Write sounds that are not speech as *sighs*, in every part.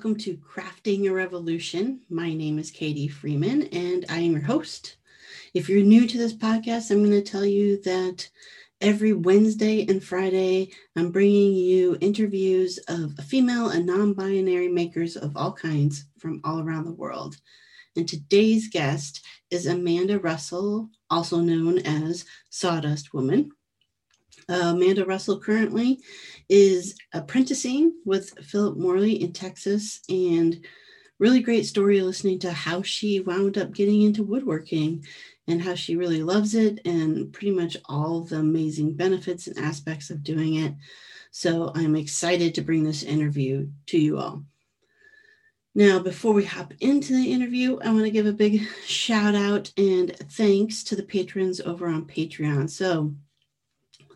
Welcome to Crafting a Revolution. My name is Katie Freeman and I am your host. If you're new to this podcast, I'm going to tell you that every Wednesday and Friday, I'm bringing you interviews of female and non binary makers of all kinds from all around the world. And today's guest is Amanda Russell, also known as Sawdust Woman. Uh, Amanda Russell currently is apprenticing with Philip Morley in Texas and really great story listening to how she wound up getting into woodworking and how she really loves it and pretty much all the amazing benefits and aspects of doing it. So I'm excited to bring this interview to you all. Now, before we hop into the interview, I want to give a big shout out and thanks to the patrons over on Patreon. So,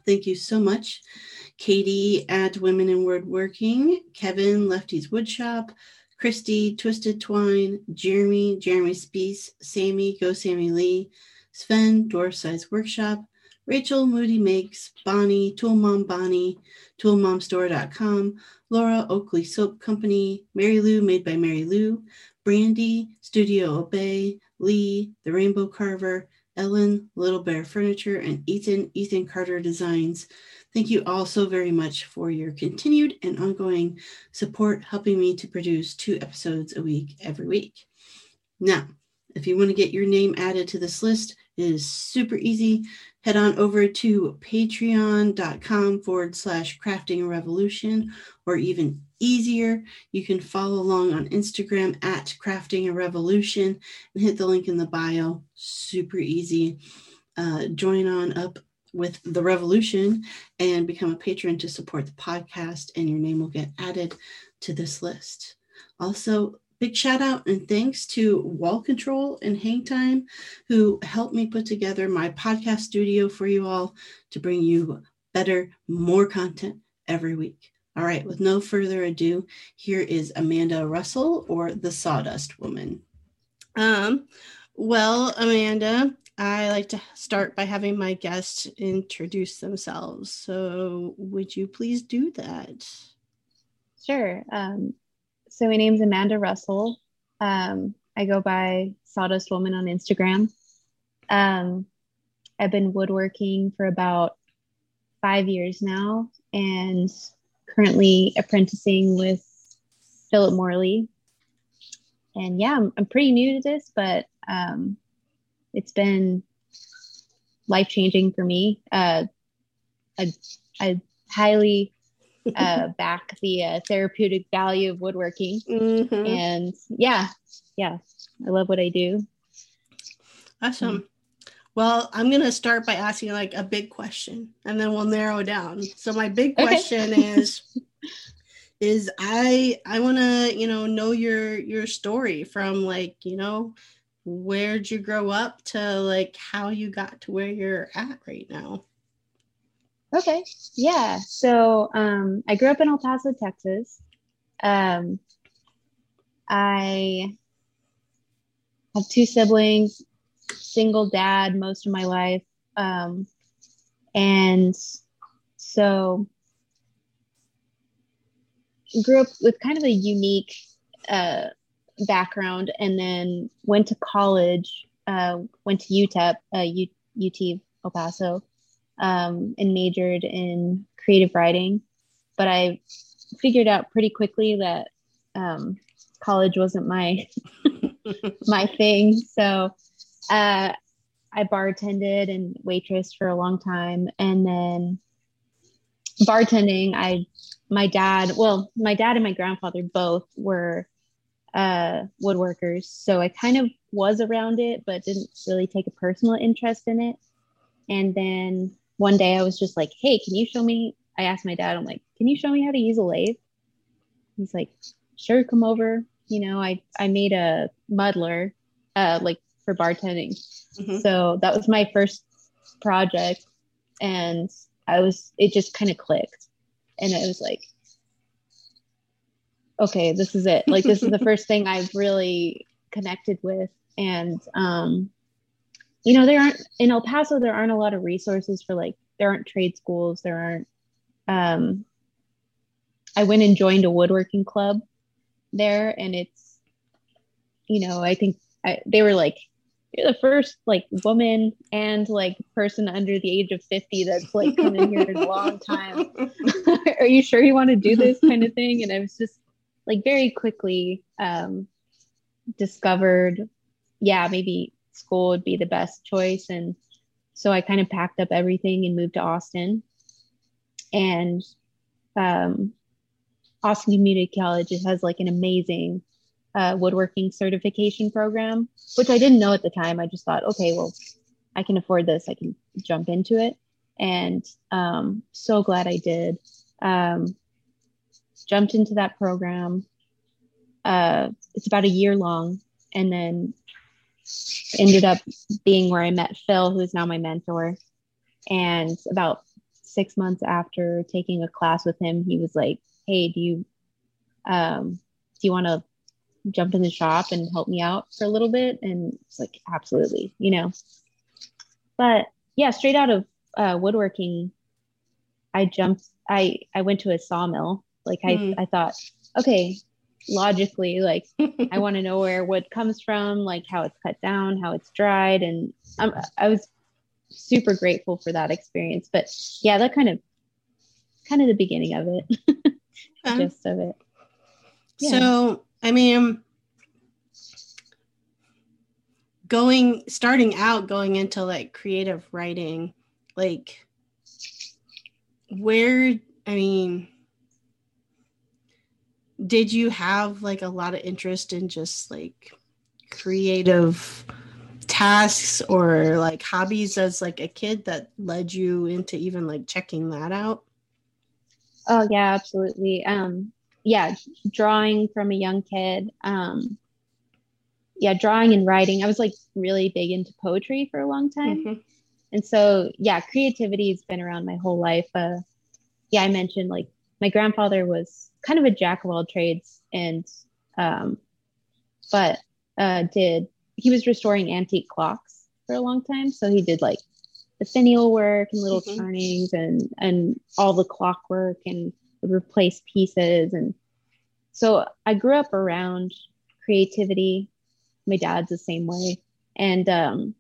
Thank you so much. Katie at Women in Woodworking, Kevin, Lefty's Woodshop, Christy, Twisted Twine, Jeremy, Jeremy Spees, Sammy, Go Sammy Lee, Sven, Dwarf Size Workshop, Rachel, Moody Makes, Bonnie, Tool Mom Bonnie, ToolMomStore.com, Laura, Oakley Soap Company, Mary Lou, Made by Mary Lou, Brandy, Studio Obey, Lee, The Rainbow Carver, Ellen, Little Bear Furniture, and Ethan, Ethan Carter Designs. Thank you all so very much for your continued and ongoing support, helping me to produce two episodes a week every week. Now, if you want to get your name added to this list, it is super easy. Head on over to patreon.com forward slash crafting revolution, or even easier, you can follow along on Instagram at crafting a revolution and hit the link in the bio. Super easy. Uh, join on up with the revolution and become a patron to support the podcast, and your name will get added to this list. Also, big shout out and thanks to Wall Control and Hang Time, who helped me put together my podcast studio for you all to bring you better, more content every week. All right, with no further ado, here is Amanda Russell or the Sawdust Woman. Um, well, Amanda, I like to start by having my guests introduce themselves. So, would you please do that? Sure. Um, so my name's Amanda Russell. Um, I go by Sawdust Woman on Instagram. Um, I've been woodworking for about five years now and currently apprenticing with Philip Morley. And yeah, I'm, I'm pretty new to this, but um, it's been life changing for me. Uh, I, I highly *laughs* uh, back the uh, therapeutic value of woodworking. Mm-hmm. And yeah, yeah, I love what I do. Awesome. Well, I'm going to start by asking like a big question and then we'll narrow down. So my big question okay. is *laughs* is I I want to, you know, know your your story from like, you know, where'd you grow up to like how you got to where you're at right now. Okay. Yeah. So um, I grew up in El Paso, Texas. Um, I have two siblings, single dad most of my life. Um, and so grew up with kind of a unique uh, background and then went to college, uh, went to UTEP, uh, UT El Paso um, and majored in creative writing. But I figured out pretty quickly that um, college wasn't my *laughs* my thing. So uh, I bartended and waitressed for a long time, and then bartending. I my dad, well, my dad and my grandfather both were uh, woodworkers, so I kind of was around it, but didn't really take a personal interest in it. And then one day I was just like, hey, can you show me? I asked my dad, I'm like, can you show me how to use a lathe? He's like, sure, come over. You know, I, I made a muddler, uh, like for bartending. Mm-hmm. So that was my first project. And I was, it just kind of clicked. And it was like, okay, this is it. Like, this is the *laughs* first thing I've really connected with. And um, you know, there aren't in El Paso, there aren't a lot of resources for like, there aren't trade schools, there aren't, um, I went and joined a woodworking club there and it's you know i think I, they were like you're the first like woman and like person under the age of 50 that's like come in here in a long time. *laughs* Are you sure you want to do this kind of thing? And i was just like very quickly um discovered yeah maybe school would be the best choice. And so i kind of packed up everything and moved to austin. And um austin community college it has like an amazing uh, woodworking certification program, which I didn't know at the time. I just thought, okay, well, I can afford this. I can jump into it. And um, so glad I did. Um, jumped into that program. Uh, it's about a year long. And then ended up being where I met Phil, who is now my mentor. And about six months after taking a class with him, he was like, Hey, do you um, do you want to jump in the shop and help me out for a little bit. And it's like absolutely you know. But yeah straight out of uh, woodworking i jumped i i went to a sawmill. Like i mm. i thought okay logically like i want to know where wood comes from like how it's cut down how it's dried. And I'm, i was super grateful for that experience. But yeah that kind of kind of the beginning of it. Um, *laughs* gist of it. Yeah. so I mean, going starting out going into like creative writing, like where I mean, did you have like a lot of interest in just like creative tasks or like hobbies as like a kid that led you into even like checking that out? Oh yeah, absolutely. Um yeah, drawing from a young kid. Um, yeah, drawing and writing. I was like really big into poetry for a long time. Mm-hmm. And so, yeah, creativity has been around my whole life. Uh, yeah, I mentioned like my grandfather was kind of a jack of all trades and, um, but uh, did, he was restoring antique clocks for a long time. So he did like the finial work and little mm-hmm. turnings and, and all the clockwork and would replace pieces. And so I grew up around creativity. My dad's the same way. And um,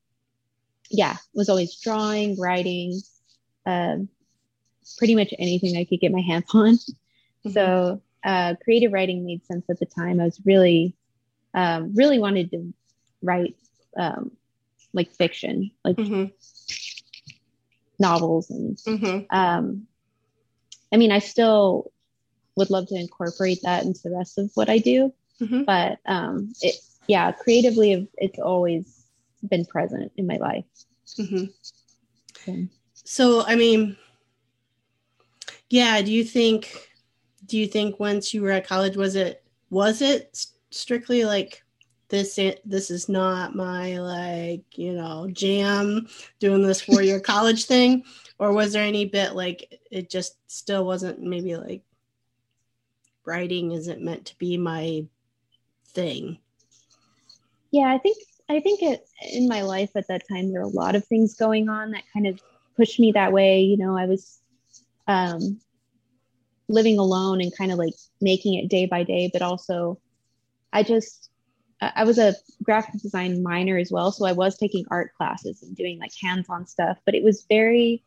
yeah, was always drawing, writing, uh, pretty much anything I could get my hands *laughs* on. Mm-hmm. So uh, creative writing made sense at the time. I was really, um, really wanted to write um, like fiction, like mm-hmm. novels and mm-hmm. um, I mean, I still would love to incorporate that into the rest of what I do, mm-hmm. but um, it, yeah, creatively, it's always been present in my life. Mm-hmm. So. so, I mean, yeah. Do you think? Do you think once you were at college, was it was it strictly like this this is not my like you know jam doing this for your *laughs* college thing. Or was there any bit like it just still wasn't maybe like writing isn't meant to be my thing? Yeah i think i think it in my life at that time there were a lot of things going on that kind of pushed me that way. You know i was um living alone and kind of like making it day by day but also i just I was a graphic design minor as well, so I was taking art classes and doing like hands-on stuff, but it was very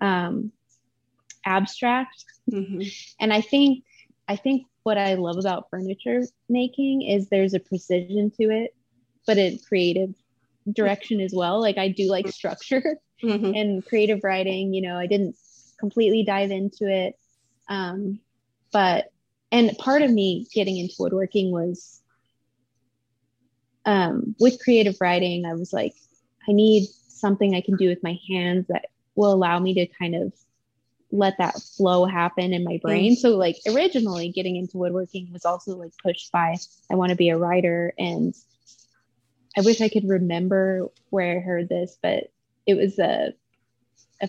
um, abstract. Mm-hmm. And I think I think what I love about furniture making is there's a precision to it, but in creative direction as well. Like I do like structure *laughs* mm-hmm. and creative writing. You know, I didn't completely dive into it, um, but and part of me getting into woodworking was um, with creative writing. I was like, I need something I can do with my hands that will allow me to kind of let that flow happen in my brain. Mm. So like originally getting into woodworking was also like pushed by I want to be a writer and I wish I could remember where I heard this, but it was a a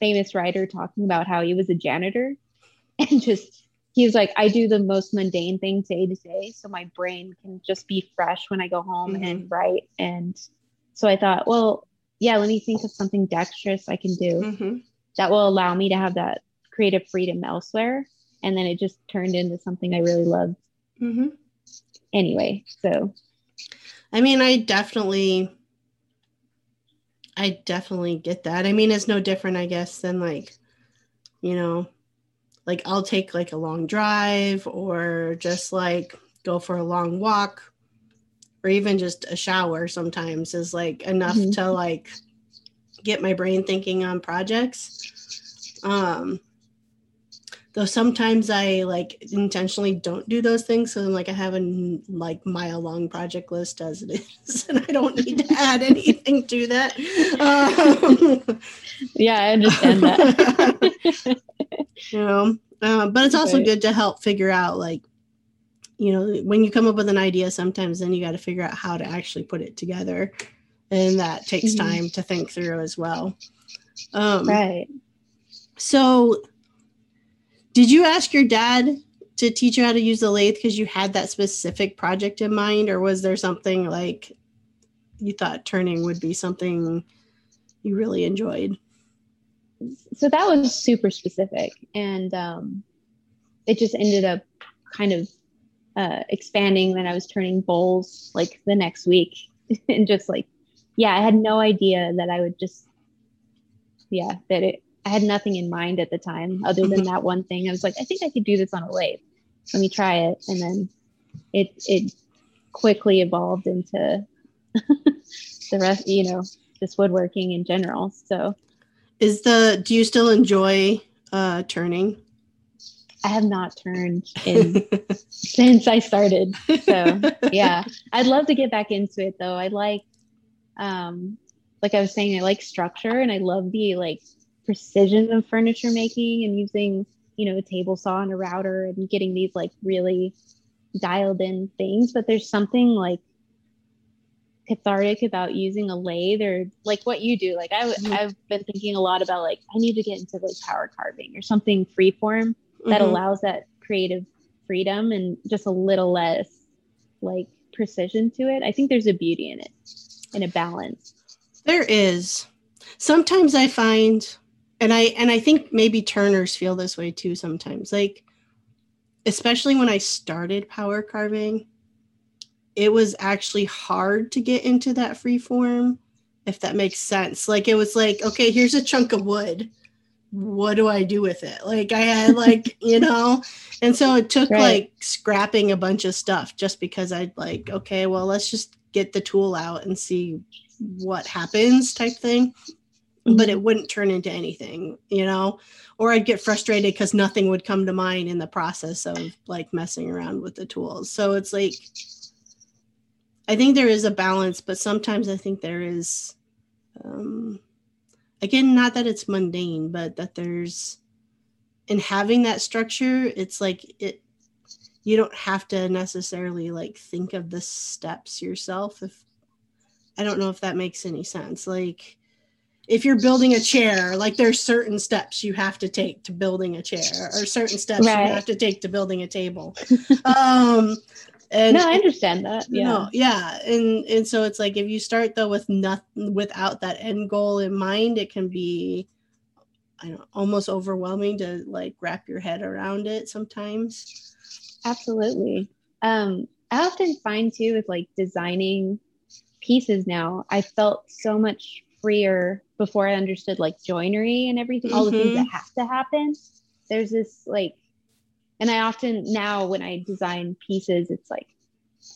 famous writer talking about how he was a janitor *laughs* and just he was like I do the most mundane things day to day so my brain can just be fresh when I go home mm-hmm. and write and so I thought, well, yeah, let me think of something dexterous I can do mm-hmm. that will allow me to have that creative freedom elsewhere. And then it just turned into something I really loved. Mm-hmm. anyway. So, I mean, I definitely, I definitely get that. I mean, it's no different, I guess, than like, you know, like I'll take like a long drive or just like go for a long walk or even just a shower sometimes is like enough mm-hmm. to like get my brain thinking on projects. Um, though sometimes I like intentionally don't do those things. So then like I have a like mile long project list as it is, *laughs* and I don't need to add anything to that. Um, yeah, I understand that. *laughs* you know, uh, but it's also right. good to help figure out like, you know, when you come up with an idea, sometimes then you got to figure out how to actually put it together, and that takes mm-hmm. time to think through as well. Um, right. So did you ask your dad to teach you how to use the lathe because you had that specific project in mind, or was there something like you thought turning would be something you really enjoyed? So that was super specific, and um, it just ended up kind of uh, expanding. Then I was turning bowls like the next week, *laughs* and just like, yeah, I had no idea that I would just, yeah, that it I had nothing in mind at the time other than that one thing. I was like, I think I could do this on a lathe. Let me try it. And then it it quickly evolved into *laughs* the rest, you know, just woodworking in general. So is the do you still enjoy uh turning? I have not turned *laughs* in since I started. So yeah. *laughs* I'd love to get back into it though. I like um like I was saying, I like structure and I love the like precision of furniture making and using you know a table saw and a router and getting these like really dialed in things. But there's something like cathartic about using a lathe or like what you do. Like I, mm-hmm. i've been thinking a lot about like i need to get into like power carving or something freeform that mm-hmm. allows that creative freedom and just a little less like precision to it. I think there's a beauty in it and a balance. There is. Sometimes i find and i and i think maybe turners feel this way too sometimes. Like especially when i started power carving it was actually hard to get into that free form if that makes sense. Like it was like okay here's a chunk of wood. What do i do with it? Like i had *laughs* like you know? And so it took right. like scrapping a bunch of stuff just because i'd like okay well let's just get the tool out and see what happens type thing but it mm-hmm. wouldn't turn into anything, you know? Or I'd get frustrated because nothing would come to mind in the process of like messing around with the tools. So it's like, I think there is a balance, but sometimes I think there is, um, again, not that it's mundane, but that there's, in having that structure, it's like it, you don't have to necessarily like think of the steps yourself. If I don't know if that makes any sense. Like, if you're building a chair, like there's certain steps you have to take to building a chair, or certain steps right. you have to take to building a table. um, and no, I understand that. Yeah, no, yeah, and and so it's like if you start though with nothing without that end goal in mind, it can be, I don't know, almost overwhelming to like wrap your head around it sometimes. Absolutely. Um, I often find too with like designing pieces now, I felt so much freer before I understood like joinery and everything, mm-hmm. all the things that mm-hmm. have to happen. There's this like, and I often now when I design pieces, it's like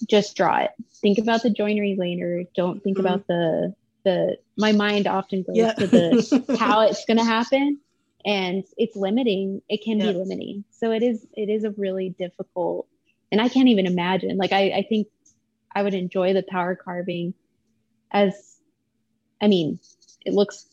just draw it. Think about the joinery later. Don't think mm-hmm. about the the. My mind often goes yeah. to the *laughs* how it's going to happen, and it's limiting. It can yeah. be limiting. So it is. It is a really difficult, and I can't even imagine. Like I, I think I would enjoy the power carving as I mean, it looks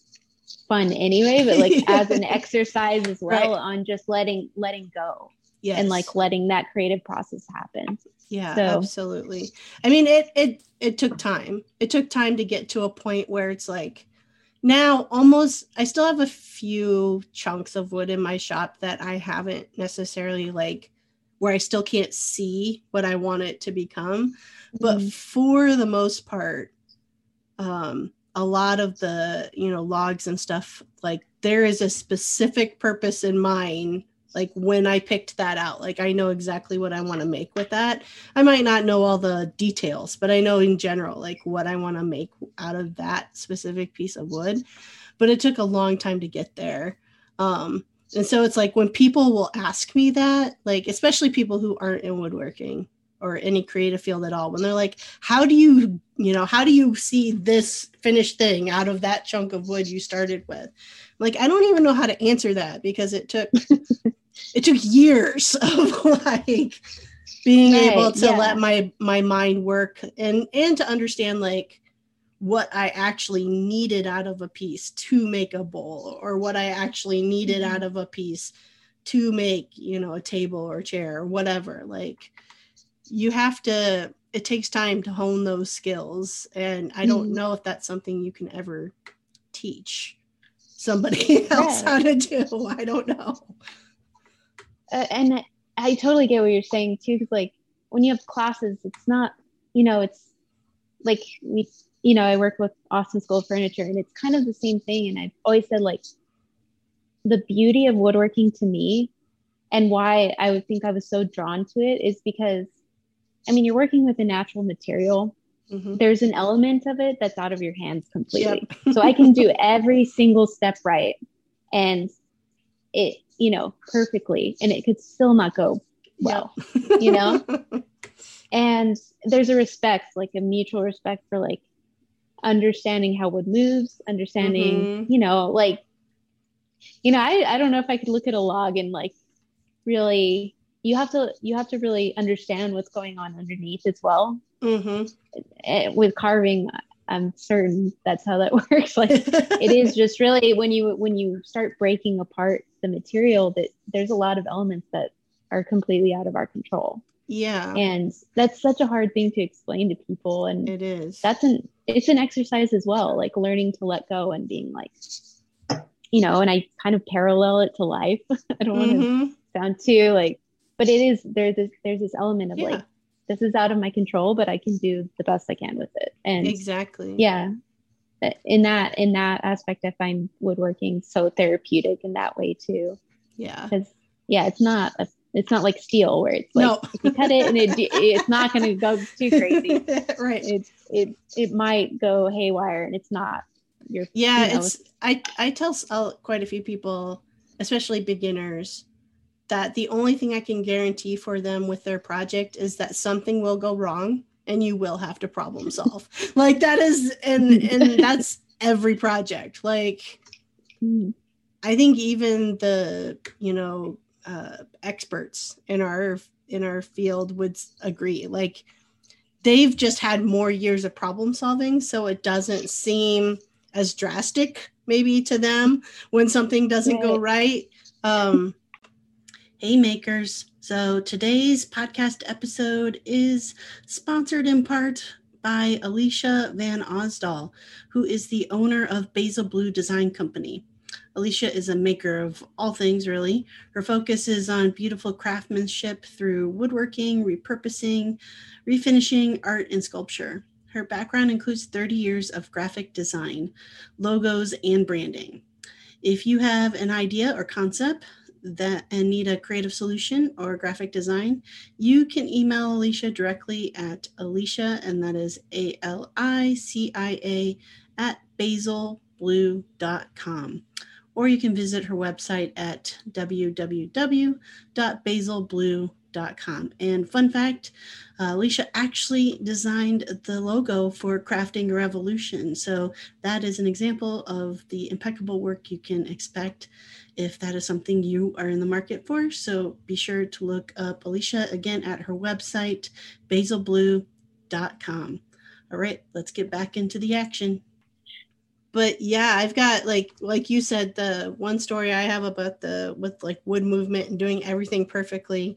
fun anyway, but like *laughs* as an exercise as well right. on just letting letting go. Yes. And like letting that creative process happen. Yeah, so. absolutely. I mean, it it it took time. It took time to get to a point where it's like now almost I still have a few chunks of wood in my shop that I haven't necessarily like where I still can't see what I want it to become. But mm-hmm. for the most part, um, a lot of the you know logs and stuff like there is a specific purpose in mind like when I picked that out. Like I know exactly what I want to make with that. I might not know all the details, but I know in general like what I want to make out of that specific piece of wood. But it took a long time to get there. Um, and so it's like when people will ask me that, like especially people who aren't in woodworking or any creative field at all, when they're like, "How do you, you know, how do you see this finished thing out of that chunk of wood you started with?" Like I don't even know how to answer that because it took *laughs* it took years *laughs* of like being right, able to yeah. let my my mind work and and to understand like what I actually needed out of a piece to make a bowl or what I actually needed mm-hmm. out of a piece to make, you know, a table or chair or whatever. Like you have to it takes time to hone those skills and I don't mm-hmm. know if that's something you can ever teach somebody *laughs* else right. how to do. I don't know uh, and I, I totally get what you're saying too. Cause like when you have classes, it's not, you know, it's like we, you know, I work with Austin School of Furniture and it's kind of the same thing. And I've always said like the beauty of woodworking to me and why I would think I was so drawn to it is because, I mean, you're working with a natural material. Mm-hmm. There's an element of it that's out of your hands completely. Yep. so I can do *laughs* every single step right. And it you know, perfectly and it could still not go well, you know? *laughs* and there's a respect, like a mutual respect for like understanding how wood moves, understanding, mm-hmm. you know, like, you know, I, I don't know if I could look at a log and like really, you have to, you have to really understand what's going on underneath as well. Mm-hmm. Eh, with carving, I'm certain that's how that *laughs* works. Like it is *laughs* just really when you when you start breaking apart the material that there's a lot of elements that are completely out of our control. Yeah. And that's such a hard thing to explain to people. And it is. That's an it's an exercise as well, like learning to let go and being like, you know, and I kind of parallel it to life. *laughs* I don't mm-hmm. want to sound too like, but it is there's this there's this element of yeah. like this is out of my control, but I can do the best I can with it. And exactly. Yeah. In that in that aspect, I find woodworking so therapeutic in that way too. Yeah. Because yeah, it's not a it's not like steel where it's like no. if you cut it and it it's not going to go too crazy. *laughs* right. It's it it might go haywire and it's not. Your yeah. You know, it's I I tell uh, quite a few people, especially beginners, that the only thing I can guarantee for them with their project is that something will go wrong and you will have to problem solve. *laughs* like that is and and *laughs* that's every project. Like hmm. I think even the, you know, uh, experts in our in our field would agree. Like they've just had more years of problem solving, so it doesn't seem as drastic maybe to them when something doesn't right. go right. Um, Hey makers. So today's podcast episode is sponsored in part by Alicia Van Osdal, who is the owner of Basil Blue Design Company. Alicia is a maker of all things, really. Her focus is on beautiful craftsmanship through woodworking, repurposing, refinishing, art, and sculpture. Her background includes 30 years of graphic design, logos, and branding. If you have an idea or concept that and need a creative solution or graphic design, you can email Alicia directly at Alicia, and that is A L I C I A at basilblue.com. Or you can visit her website at www.basilblue.com and fun fact uh, Alicia actually designed the logo for Crafting Revolution. So that is an example of the impeccable work you can expect if that is something you are in the market for. So be sure to look up Alicia again at her website, basilblue.com. All right, let's get back into the action but yeah i've got like like you said the one story i have about the with like wood movement and doing everything perfectly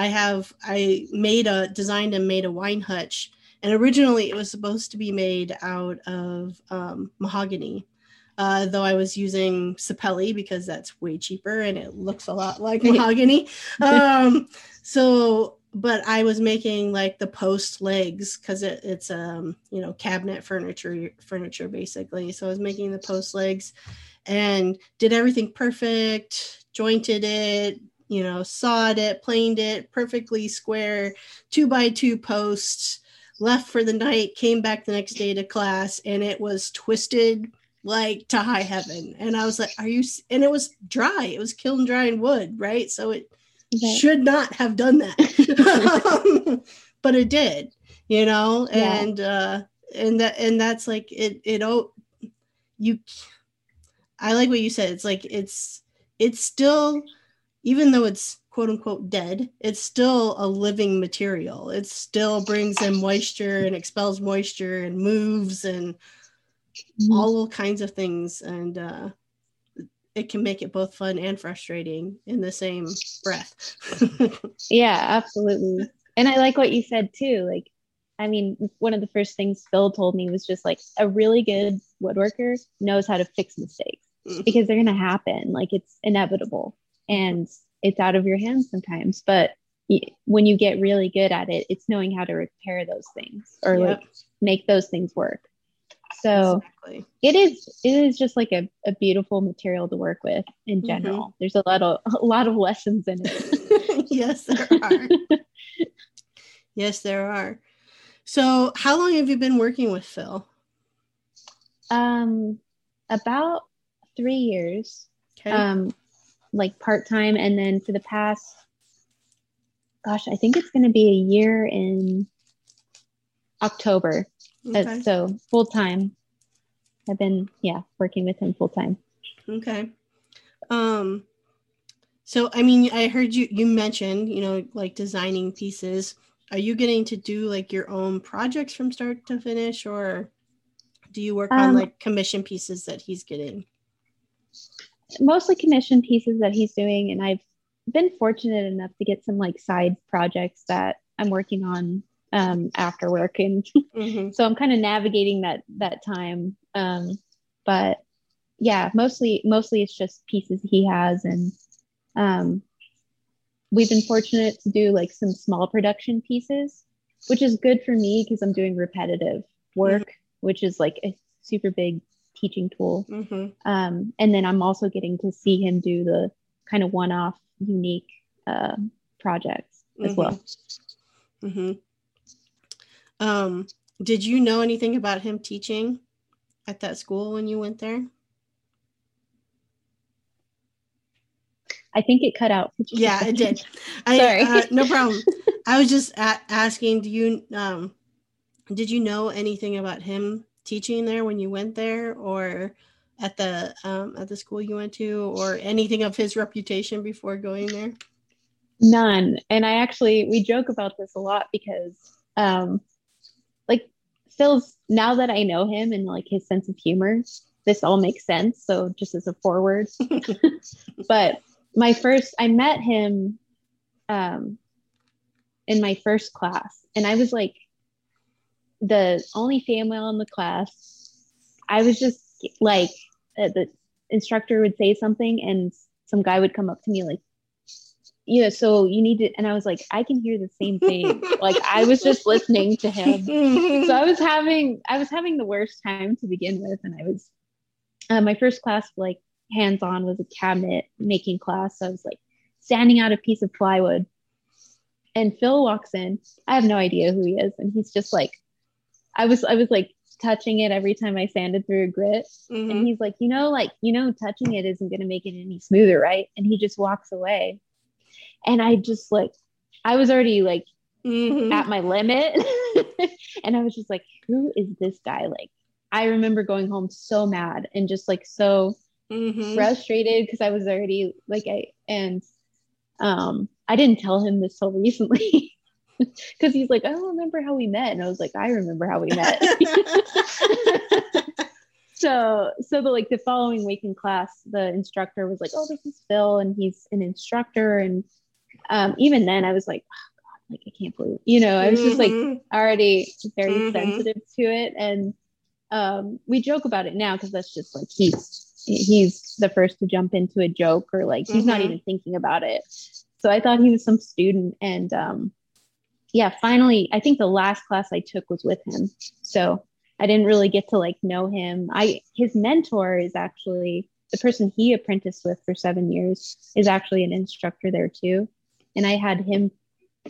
I have I made a designed and made a wine hutch, and originally it was supposed to be made out of um, mahogany, uh, though I was using sapelli because that's way cheaper and it looks a lot like *laughs* mahogany. *laughs* Um, so, but I was making like the post legs because it, it's um you know cabinet furniture furniture basically. So I was making the post legs and did everything perfect, jointed it, you know, sawed it, planed it perfectly square, two by two posts, left for the night, came back the next day to class, and it was twisted like to high heaven. And I was like, Are you? And it was dry, it was kiln drying wood, right? So it okay. should not have done that. *laughs* *laughs* but it did, you know, yeah. and, uh, and that, and that's like it, it, oh, you, I like what you said. It's like, it's, it's still, even though it's quote unquote dead, it's still a living material. It still brings in moisture and expels moisture and moves and mm-hmm. all kinds of things. And uh, it can make it both fun and frustrating in the same breath. *laughs* yeah, absolutely. And I like what you said too. Like, I mean, one of the first things Phil told me was just like a really good woodworker knows how to fix mistakes mm-hmm. because they're going to happen. Like, it's inevitable. And it's out of your hands sometimes but when you get really good at it it's knowing how to repair those things or yep. like make those things work so exactly. it is it is just like a, a beautiful material to work with in mm-hmm. general mm-hmm. there's a lot of *laughs* a lot of lessons in it *laughs* yes there are *laughs* yes there are so how long have you been working with phil um about three years okay. um like part time, and then for the past, gosh, I think it's going to be a year in October. Uh, okay. Uh, so full time. I've been yeah working with him full time. Okay. Um. So I mean, I heard you you mentioned you know like designing pieces. Are you getting to do like your own projects from start to finish, or do you work on um, like commission pieces that he's getting? Mostly commission pieces that he's doing and i've been fortunate enough to get some like side projects that i'm working on um, after work and *laughs* mm-hmm. so i'm kind of navigating that that time um, but yeah mostly mostly it's just pieces he has and um, we've been fortunate to do like some small production pieces which is good for me because i'm doing repetitive work mm-hmm. which is like a super big teaching tool. Mm-hmm. Um, and then I'm also getting to see him do the kind of one off, unique uh, projects as mm-hmm. well. Mm-hmm. Um, did you know anything about him teaching at that school when you went there? I think it cut out. Yeah, it did. *laughs* I, Sorry. Uh, no problem. I was just a- asking, do you um, did you know anything about him teaching there when you went there or at the um, at the school you went to or anything of his reputation before going there? None. And i actually we joke about this a lot because um like phil's now that i know him and like his sense of humor this all makes sense. So just as a forward *laughs* *laughs* but my first i met him um in my first class. And i was like the only female in the class. I was just like, uh, the instructor would say something, and some guy would come up to me like, "Yeah, so you need to," and I was like, "I can hear the same thing." *laughs* like I was just listening to him. so I was having, I was having the worst time to begin with, and I was, uh, my first class like hands on was a cabinet making class. So I was like standing out a piece of plywood and Phil walks in. I have no idea who he is. And he's just like I was I was like touching it every time I sanded through a grit. Mm-hmm. And he's like, you know, like, you know, touching it isn't gonna make it any smoother, right? And he just walks away. And I just like I was already like mm-hmm. at my limit. *laughs* and I was just like, who is this guy? Like, I remember going home so mad and just like so mm-hmm. frustrated because I was already like I and um I didn't tell him this till recently *laughs* *laughs* because he's like, I don't remember how we met. And I was like, I remember how we met. *laughs* *laughs* so so the like the following week in class, the instructor was like, Oh, this is Phil, and he's an instructor. And um, even then I was like, oh, God, like I can't believe, you know, I was just like mm-hmm. already very mm-hmm. sensitive to it. And um, we joke about it now because that's just like he's he's the first to jump into a joke or like he's mm-hmm. not even thinking about it. So I thought he was some student and um yeah, finally, I think the last class I took was with him. So I didn't really get to like know him. I his mentor is actually the person he apprenticed with for seven years is actually an instructor there too. And I had him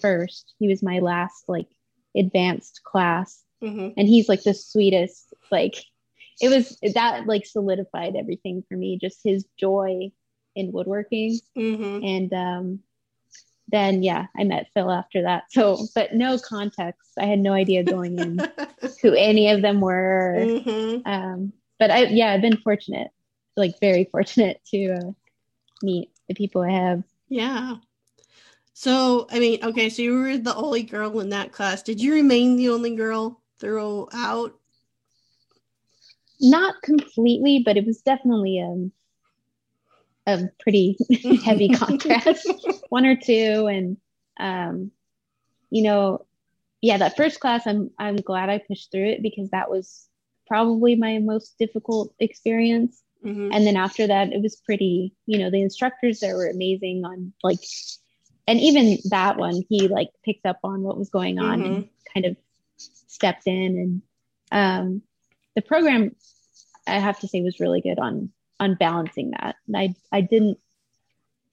first. He was my last like advanced class. Mm-hmm. And he's like the sweetest, like it was that like solidified everything for me, just his joy in woodworking. Mm-hmm. And um then yeah, I met Phil after that. So but no context. I had no idea going in *laughs* who any of them were. Mhm. Um but I yeah, I've been fortunate, like very fortunate to uh, meet the people I have. Yeah. So, I mean, okay, so you were the only girl in that class. Did you remain the only girl throughout? Not completely, but it was definitely um, a pretty *laughs* heavy *laughs* contrast. One or two, and um, you know, yeah, that first class, I'm I'm glad I pushed through it because that was probably my most difficult experience. Mhm. and then after that it was pretty you know the instructors there were amazing on like and even that one he like picked up on what was going on and kind of stepped in and um the program i have to say was really good on on balancing that and i i didn't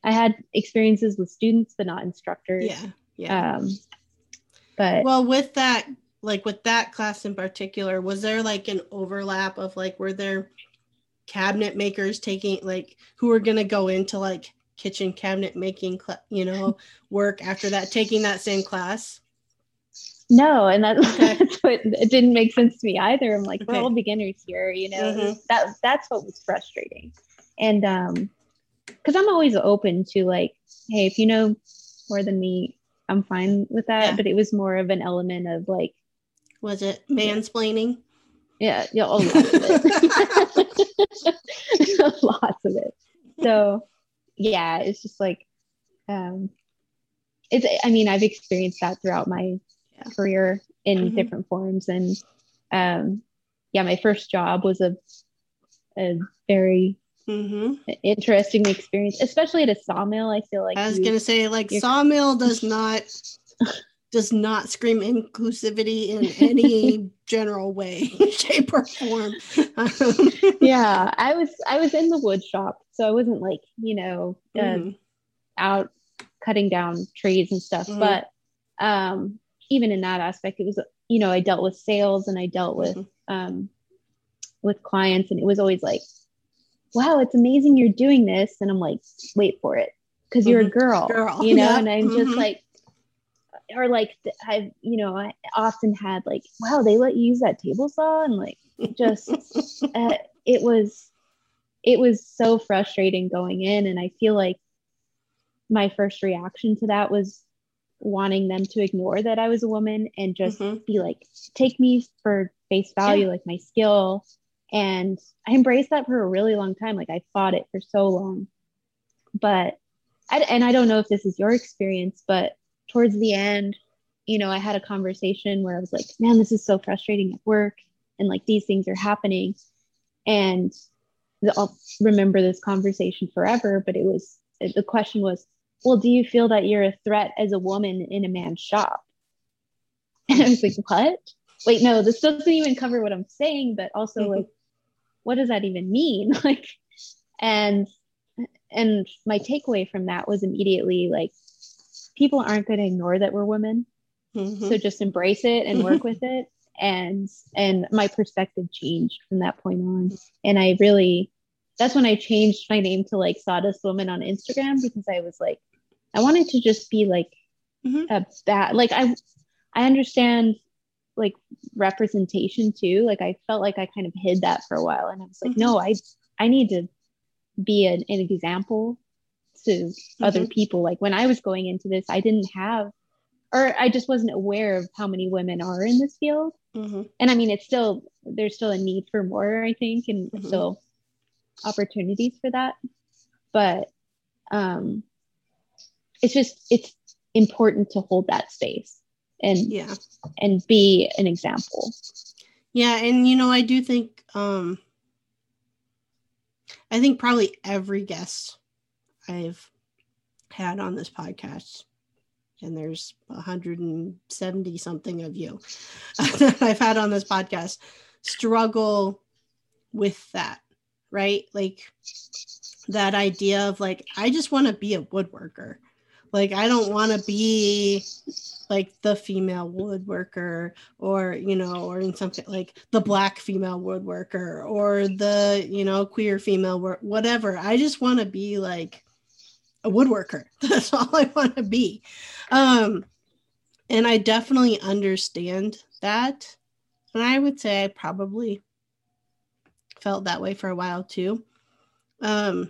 i had experiences with students but not instructors Yeah. Yeah. um but well, with that, like with that class in particular, was there like an overlap of like, were there cabinet makers taking like who were going to go into like kitchen cabinet making, cla you know, work after that, taking that same class? No, and that, *laughs* Okay. that's what it didn't make sense to me either. I'm like, we're all beginners here, you know. Mhm. That that's what was frustrating, and um, because I'm always open to like, hey, if you know more than me, I'm fine with that. Yeah. But it was more of an element of like, Was it mansplaining? yeah, yeah, a lot of it, *laughs* lots of it. So, yeah, it's just like, um, it's. I mean, I've experienced that throughout my. Career in Mhm. different forms, and um, yeah, my first job was a a very hmm interesting experience, especially at a sawmill. I feel like I was you- gonna say like sawmill *laughs* does not does not scream inclusivity in any *laughs* general way, *laughs* shape, or form. Um, yeah, I was I was in the wood shop, so I wasn't like you know uh, mhm. out cutting down trees and stuff. Mhm. But um, even in that aspect, it was you know I dealt with sales and I dealt with Mhm. um, with clients, and it was always like, "Wow, it's amazing you're doing this," and I'm like, "Wait for it," because you're a girl, Girl, you know, *laughs* yeah, and I'm mhm. just like. Or like I've you know I often had like wow they let you use that table saw? And like just *laughs* uh, it was it was so frustrating going in. And i feel like my first reaction to that was wanting them to ignore that i was a woman and just Mhm. be like take me for face value Yeah. like my skill and i embraced that for a really long time like i fought it for so long but I, and i don't know if this is your experience but towards the end you know i had a conversation where i was like man this is so frustrating at work and like these things are happening and i'll remember this conversation forever but it was the question was well do you feel that you're a threat as a woman in a man's shop? *laughs* And i was like what? Wait no this doesn't even cover what i'm saying but also Mhm. like what does that even mean? *laughs* Like and and my takeaway from that was immediately like people aren't going to ignore that we're women. Mhm. so just embrace it and work *laughs* with it. And and my perspective changed from that point on. And i really that's when i changed my name to like sawdust woman on instagram because i was like i wanted to just be like Mhm. a bad like i i understand like representation too like i felt like i kind of hid that for a while and i was like Mhm. no i i need to be an, an example to other people like when i was going into this i didn't have or i just wasn't aware of how many women are in this field Mhm. and i mean it's still there's still a need for more i think and Mhm. still opportunities for that but um it's just it's important to hold that space and Yeah. and be an example Yeah, and you know, I do think um I think probably every guest I've had on this podcast, and there's 170 something of you that *laughs* I've had on this podcast, struggle with that. right? Like that idea of like, I just want to be a woodworker. Like, I don't want to be like the female woodworker or, you know, or in something like the black female woodworker or the, you know, queer female, work whatever. I just want to be like a woodworker. *laughs* That's all I want to be. Um, and I definitely understand that. And I would say I probably felt that way for a while too. Um,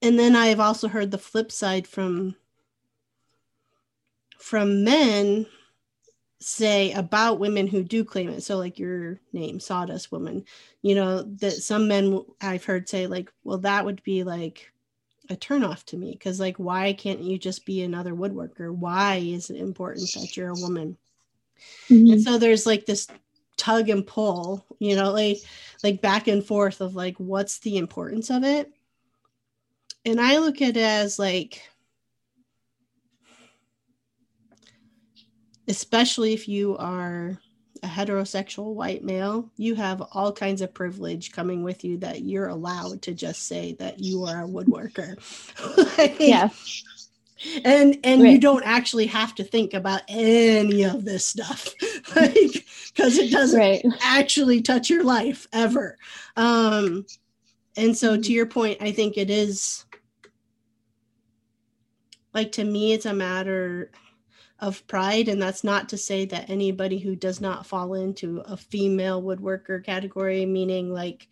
and then I've also heard the flip side from from men say about women who do claim it. So like your name, Sawdust Woman, you know, that some men I've heard say like, well, that would be like a turnoff to me because like why can't you just be another woodworker? Why is it important that you're a woman? Mm-hmm. And so there's like this tug and pull, you know, like like back and forth of like what's the importance of it. And I look at it as like especially if you are a heterosexual white male, you have all kinds of privilege coming with you that you're allowed to just say that you are a woodworker. *laughs* like, yeah. And and right. you don't actually have to think about any of this stuff. *laughs* like because it doesn't right. actually touch your life ever. Um and so to your point, I think it is like to me it's a matter of pride. And that's not to say that anybody who does not fall into a female woodworker category, meaning like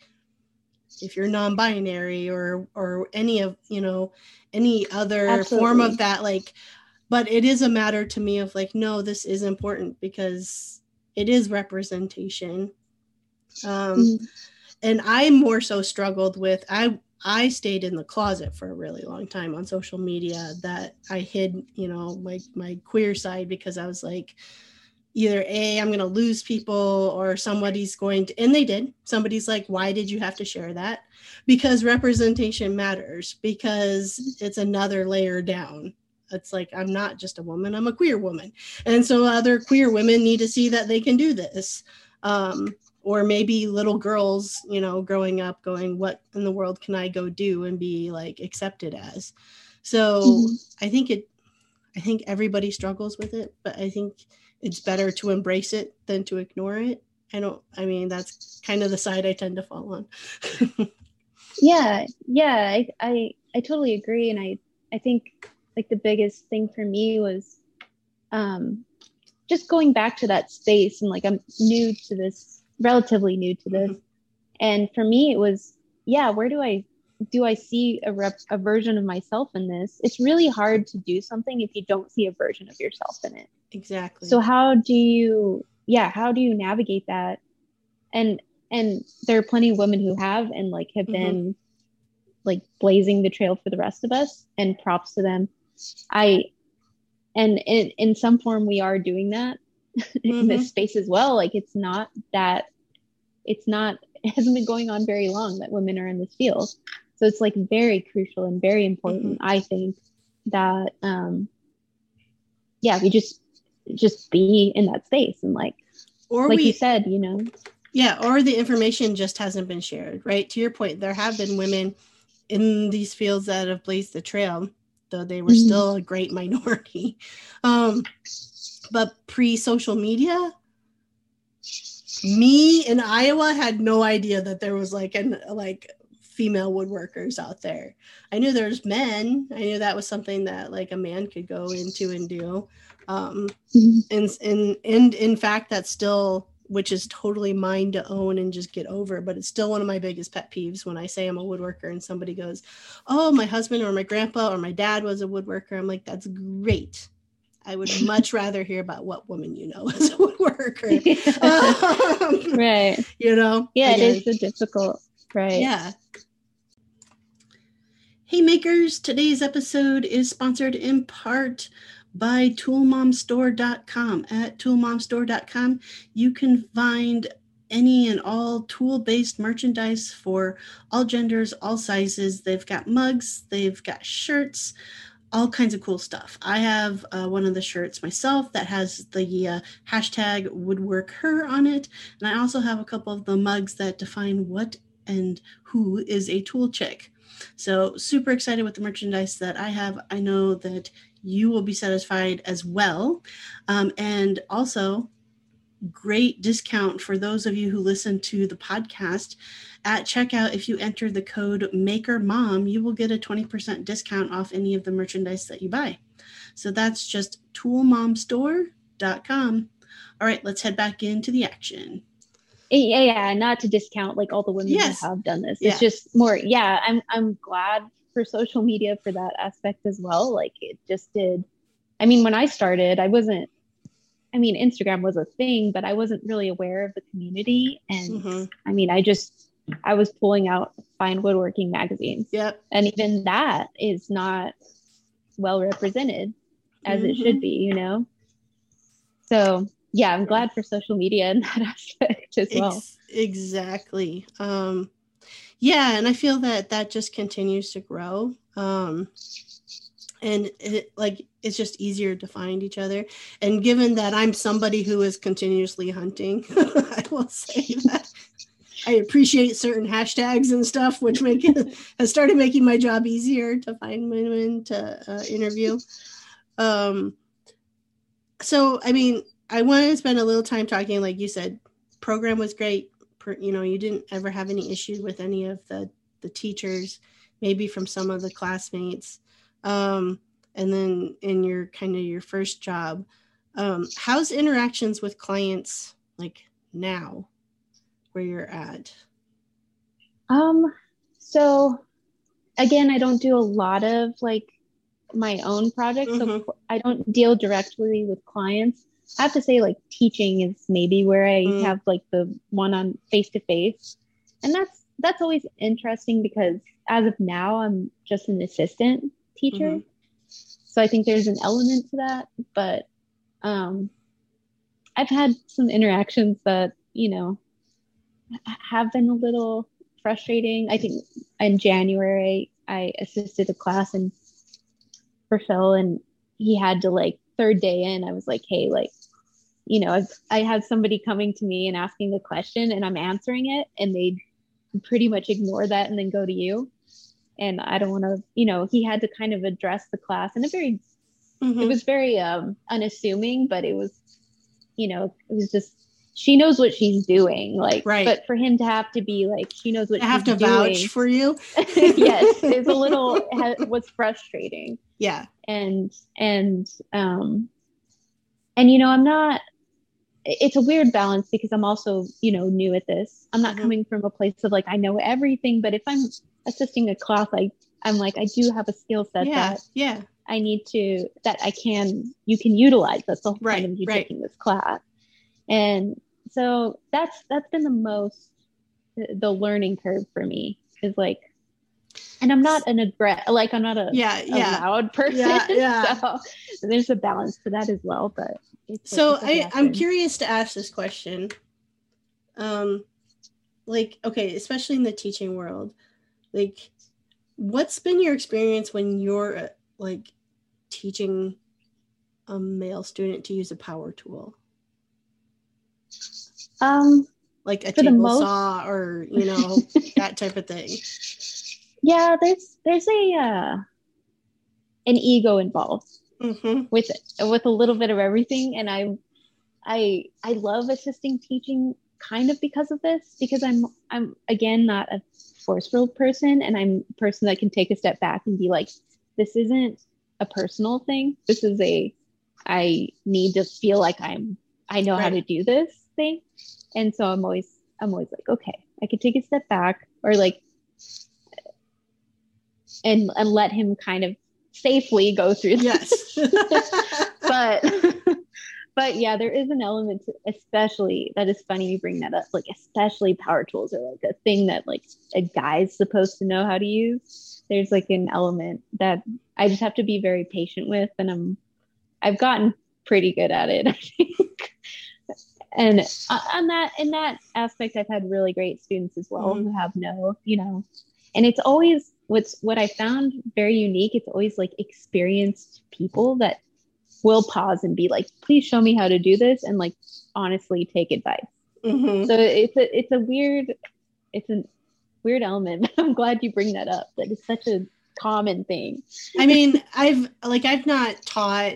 if you're non-binary or or any of you know any other Absolutely. form of that like but it is a matter to me of like no this is important because it is representation um mm-hmm. and i more so struggled with i I stayed in the closet for a really long time on social media that I hid, you know, my my queer side because I was like either a I'm going to lose people or somebody's going to and they did. Somebody's like why did you have to share that? Because representation matters because it's another layer down. It's like I'm not just a woman, I'm a queer woman. And so other queer women need to see that they can do this. Um, or maybe little girls you know growing up going what in the world can i go do and be like accepted as? So mm-hmm. i think it i think everybody struggles with it but i think it's better to embrace it than to ignore it. I don't i mean that's kind of the side i tend to fall on. *laughs* Yeah yeah I, I i totally agree and i i think like the biggest thing for me was um just going back to that space and like i'm new to this relatively new to this. Mm-hmm. And for me, it was, yeah, where do I do I see a rep a version of myself in this? It's really hard to do something if you don't see a version of yourself in it. Exactly. So how do you yeah, how do you navigate that? And and there are plenty of women who have and like have mm-hmm. been like blazing the trail for the rest of us and props to them. I and in, in some form we are doing that mm-hmm. in this mm-hmm. space as well. Like it's not that it's not it hasn't been going on very long that women are in this field. So it's like very crucial and very important, mm-hmm. I think, that um yeah, we just just be in that space and like or like we, you said, you know. Yeah, or the information just hasn't been shared, right? To your point, there have been women in these fields that have blazed the trail, though they were mm-hmm. still a great minority. *laughs* Um, but pre social media, me in Iowa had no idea that there was like an like female woodworkers out there. I knew there's men. I knew that was something that like a man could go into and do. Um, mm-hmm. and and and in fact, that's still which is totally mine to own and just get over. But it's still one of my biggest pet peeves when I say I'm a woodworker and somebody goes, "Oh, my husband or my grandpa or my dad was a woodworker." I'm like, "That's great." I would much rather hear about what woman you know *laughs* as a woodworker. *laughs* um, right. You know? Yeah, Again. it is a difficult, right. Yeah. Hey makers, today's episode is sponsored in part by toolmomstore.com. At toolmomstore.com, you can find any and all tool based merchandise for all genders, all sizes. They've got mugs, they've got shirts, all kinds of cool stuff. I have uh, one of the shirts myself that has the uh, hashtag woodwork her on it. And I also have a couple of the mugs that define what and who is a tool chick. So, super excited with the merchandise that I have. I know that you will be satisfied as well. Um, and also, great discount for those of you who listen to the podcast at checkout if you enter the code maker mom you will get a 20% discount off any of the merchandise that you buy so that's just toolmomstore.com all right let's head back into the action yeah yeah not to discount like all the women yes. that have done this yeah. it's just more yeah i'm i'm glad for social media for that aspect as well like it just did i mean when i started i wasn't I mean, Instagram was a thing, but I wasn't really aware of the community. And mm-hmm. I mean, I just, I was pulling out fine woodworking magazines. Yep. And even that is not well represented as mm-hmm. it should mm-hmm. be, you know? So, yeah, I'm glad for social media in *laughs* that aspect as well. Ex- exactly. Um, yeah, and I feel that that just continues to grow. Um, and it like it's just easier to find each other and given that i'm somebody who is continuously hunting *laughs* i will say that i appreciate certain hashtags and stuff which make it *laughs* has started making my job easier to find women to uh, interview. Um so i mean i wanted to spend a little time talking like you said program was great. You know you didn't ever have any issues with any of the the teachers maybe from some of the classmates. Um, and then in your kind of your first job um, how's interactions with clients like now where you're at um so again i don't do a lot of like my own projects mm-hmm. so i don't deal directly with clients i have to say like teaching is maybe where i mm. have like the one on face to face and that's that's always interesting because as of now i'm just an assistant teacher. Mm-hmm. So I think there's an element to that, but um, I've had some interactions that, you know, have been a little frustrating. I think in January, I assisted a class and for Phil, and he had to like third day in, I was like, hey, like, you know, I've, I have somebody coming to me and asking a question and I'm answering it, and they pretty much ignore that and then go to you and I don't want to, you know, he had to kind of address the class in a very, mm-hmm. it was very um, unassuming, but it was, you know, it was just she knows what she's doing, like, right. But for him to have to be like, she knows what I have to doing, vouch for you. *laughs* yes, it's a little was frustrating. Yeah, and and um, and you know, I'm not it's a weird balance because I'm also, you know, new at this. I'm not mm-hmm. coming from a place of like I know everything, but if I'm assisting a class, I I'm like I do have a skill set yeah, that yeah I need to that I can you can utilize. That's the whole right, point of you right. taking this class, and so that's that's been the most the learning curve for me is like and I'm not an aggressive, like I'm not a, yeah, yeah. loud person. Yeah, *laughs* yeah. so there's a balance to that as well. But so I, I'm curious to ask this question. Um, like, okay, especially in the teaching world, like, what's been your experience when you're uh, like teaching a male student to use a power tool? Um, like a table most... saw or you know *laughs* that type of thing. Yeah, there's there's a uh, an ego involved mm-hmm. with with a little bit of everything, and I I I love assisting teaching kind of because of this because I'm I'm again not a forceful person and I'm a person that can take a step back and be like this isn't a personal thing this is a I need to feel like I'm I know right. how to do this thing and so I'm always I'm always like okay I could take a step back or like and and let him kind of safely go through this. Yes. *laughs* but but yeah, there is an element, to, especially that is funny you bring that up. Like especially power tools are like a thing that like a guy's supposed to know how to use. There's like an element that I just have to be very patient with, and I'm I've gotten pretty good at it. *laughs* I think. And on that in that aspect, I've had really great students as well mm-hmm. who have no, you know, and it's always what's what I found very unique. It's always like experienced people that will pause and be like, please show me how to do this and like honestly take advice. Mm-hmm. So it's a it's a weird it's a weird element. *laughs* I'm glad you bring that up. That is such a common thing. I mean, I've like I've not taught,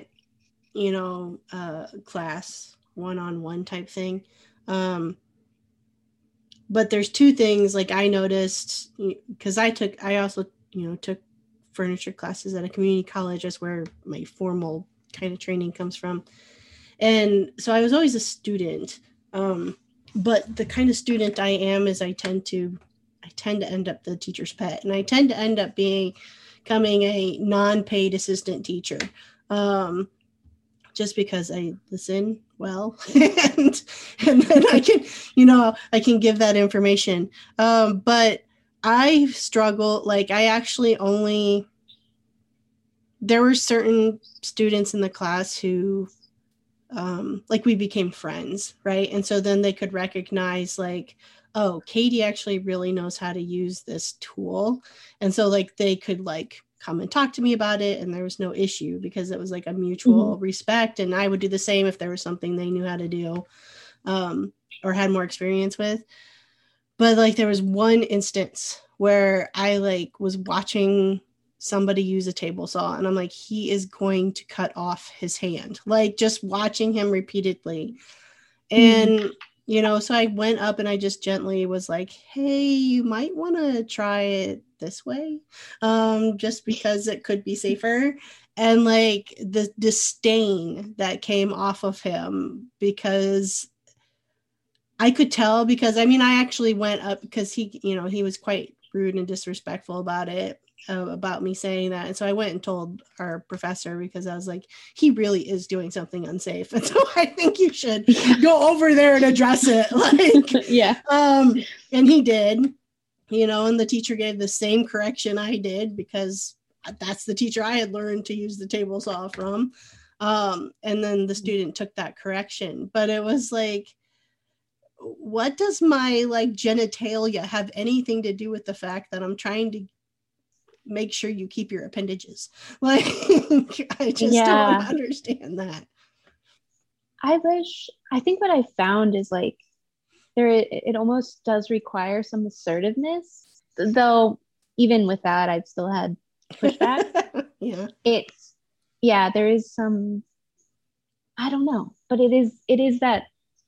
you know, uh class one-on-one type thing. Um but there's two things like I noticed because I took I also, you know, took furniture classes at a community college. That's where my formal kind of training comes from. And so I was always a student. Um, but the kind of student I am is I tend to I tend to end up the teacher's pet and I tend to end up being becoming a non-paid assistant teacher. Um, just because I listen well *laughs* and and then I can, you know, I can give that information. Um, but I struggle like I actually only there were certain students in the class who um, like we became friends, right? And so then they could recognize like, oh, Katie actually really knows how to use this tool. And so like they could like come and talk to me about it and there was no issue because it was like a mutual mm-hmm. respect and I would do the same if there was something they knew how to do um, or had more experience with. But like there was one instance where I like was watching somebody use a table saw and i'm like he is going to cut off his hand like just watching him repeatedly and mm. You know so i went up and i just gently was like hey you might want to try it this way um just because it could be *laughs* safer. And like the disdain that came off of him because I could tell because I mean I actually went up because he you know he was quite rude and disrespectful about it uh, about me saying that. And so I went and told our professor because I was like, he really is doing something unsafe. *laughs* And so I think you should go over there and address it. *laughs* Like, *laughs* yeah. Um, and he did, you know, and the teacher gave the same correction I did because that's the teacher I had learned to use the table saw from. Um, and then the student took that correction. But it was like, what does my like genitalia have anything to do with the fact that I'm trying to make sure you keep your appendages. *laughs* Like I just yeah. don't understand that. I wish I think what I found is like there it almost does require some assertiveness. Though even with that I've still had pushback. *laughs* yeah. It's yeah, there is some I don't know, but it is it is that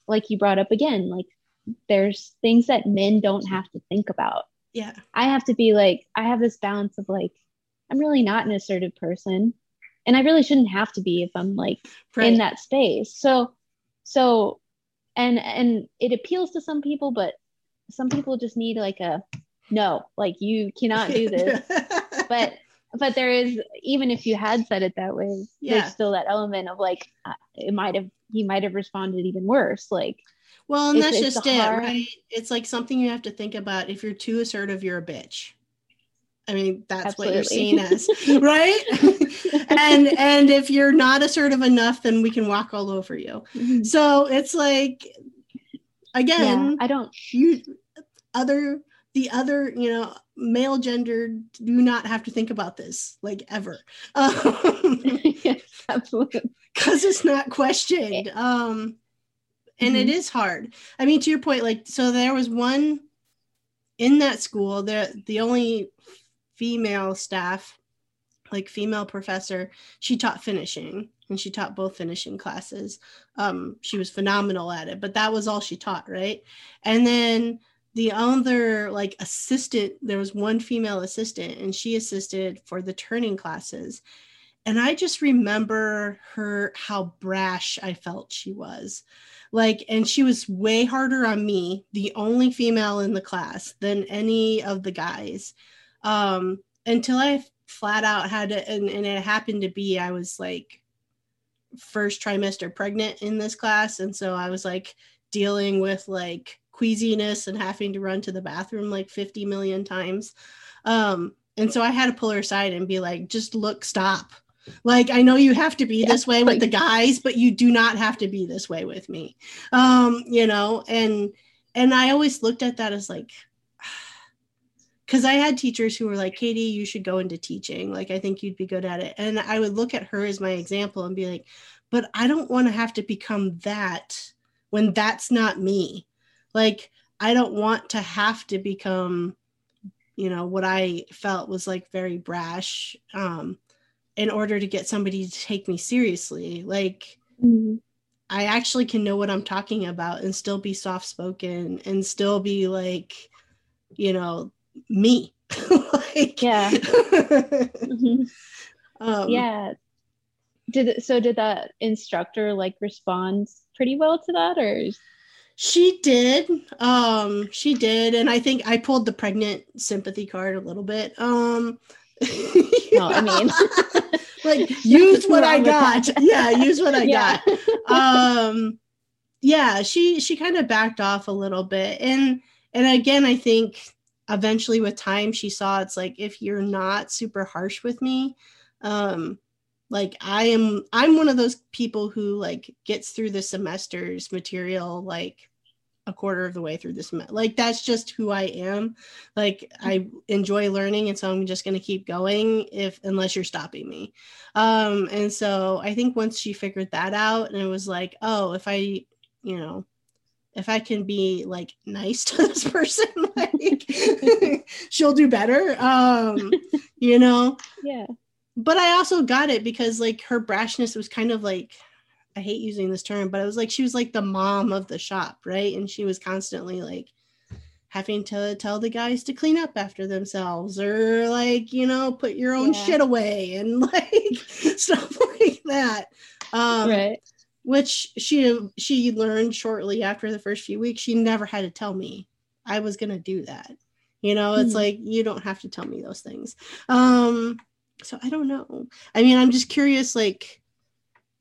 like you brought up again, like there's things that men don't have to think about yeah i have to be like i have this balance of like i'm really not an assertive person and i really shouldn't have to be if i'm like right. in that space so so and and it appeals to some people but some people just need like a no like you cannot do this *laughs* but but there is even if you had said it that way yeah. there's still that element of like uh, it might have he might have responded even worse like well, and that's just it, hard... right? It's like something you have to think about. If you're too assertive, you're a bitch. I mean, that's Absolutely. what you're seen as, *laughs* right? *laughs* and and if you're not assertive enough, then we can walk all over you. Mm-hmm. So it's like, again, yeah, I don't. You other the other, you know, male gender do not have to think about this like ever. Um, *laughs* yes, absolutely. Because it's not questioned. Um, and mm-hmm. it is hard. I mean to your point like so there was one in that school the the only female staff like female professor she taught finishing and she taught both finishing classes. Um she was phenomenal at it but that was all she taught right? And then the other like assistant there was one female assistant and she assisted for the turning classes. And i just remember her how brash i felt she was like and she was way harder on me the only female in the class than any of the guys. Um until i flat out had to and, and it happened to be i was like first trimester pregnant in this class. And so i was like dealing with like queasiness and having to run to the bathroom like 50 million times. Um and so i had to pull her aside and be like just look stop like I know you have to be yeah, this way with the guys, but you do not have to be this way with me. Um, you know, and and I always looked at that as like *sighs* because I had teachers who were like, Katie, you should go into teaching. Like, I think you'd be good at it. And I would look at her as my example and be like, but I don't want to have to become that when that's not me. Like, I don't want to have to become you know what i felt was like very brash um in order to get somebody to take me seriously. Like mm-hmm. i actually can know what i'm talking about and still be soft spoken and still be like you know me. *laughs* Like yeah. *laughs* Mm-hmm. um, yeah. Did so did that instructor like respond pretty well to that or? She did. Um she did. And i think i pulled the pregnant sympathy card a little bit. Um *laughs* no i mean *laughs* like *laughs* use what i got. yeah use what i yeah. got. Um yeah she she kind of backed off a little bit. And and again i think eventually with time she saw it's like if you're not super harsh with me um like i am i'm one of those people who like gets through the semester's material like a quarter of the way through this like that's just who i am. Like i enjoy learning and so i'm just going to keep going if unless you're stopping me. Um and so i think once she figured that out and it was like oh if i you know if i can be like nice *laughs* to this person *laughs* like *laughs* she'll do better um you know? Yeah. But I also got it because like her brashness was kind of like I hate using this term, but it was like she was like the mom of the shop, right? And she was constantly like having to tell the guys to clean up after themselves or like, you know, put your own yeah. shit away and *laughs* like stuff like that. Um right. which she she learned shortly after the first few weeks. She never had to tell me I was gonna do that. You know, it's mm-hmm. like you don't have to tell me those things. Um so I don't know. I mean, I'm just curious like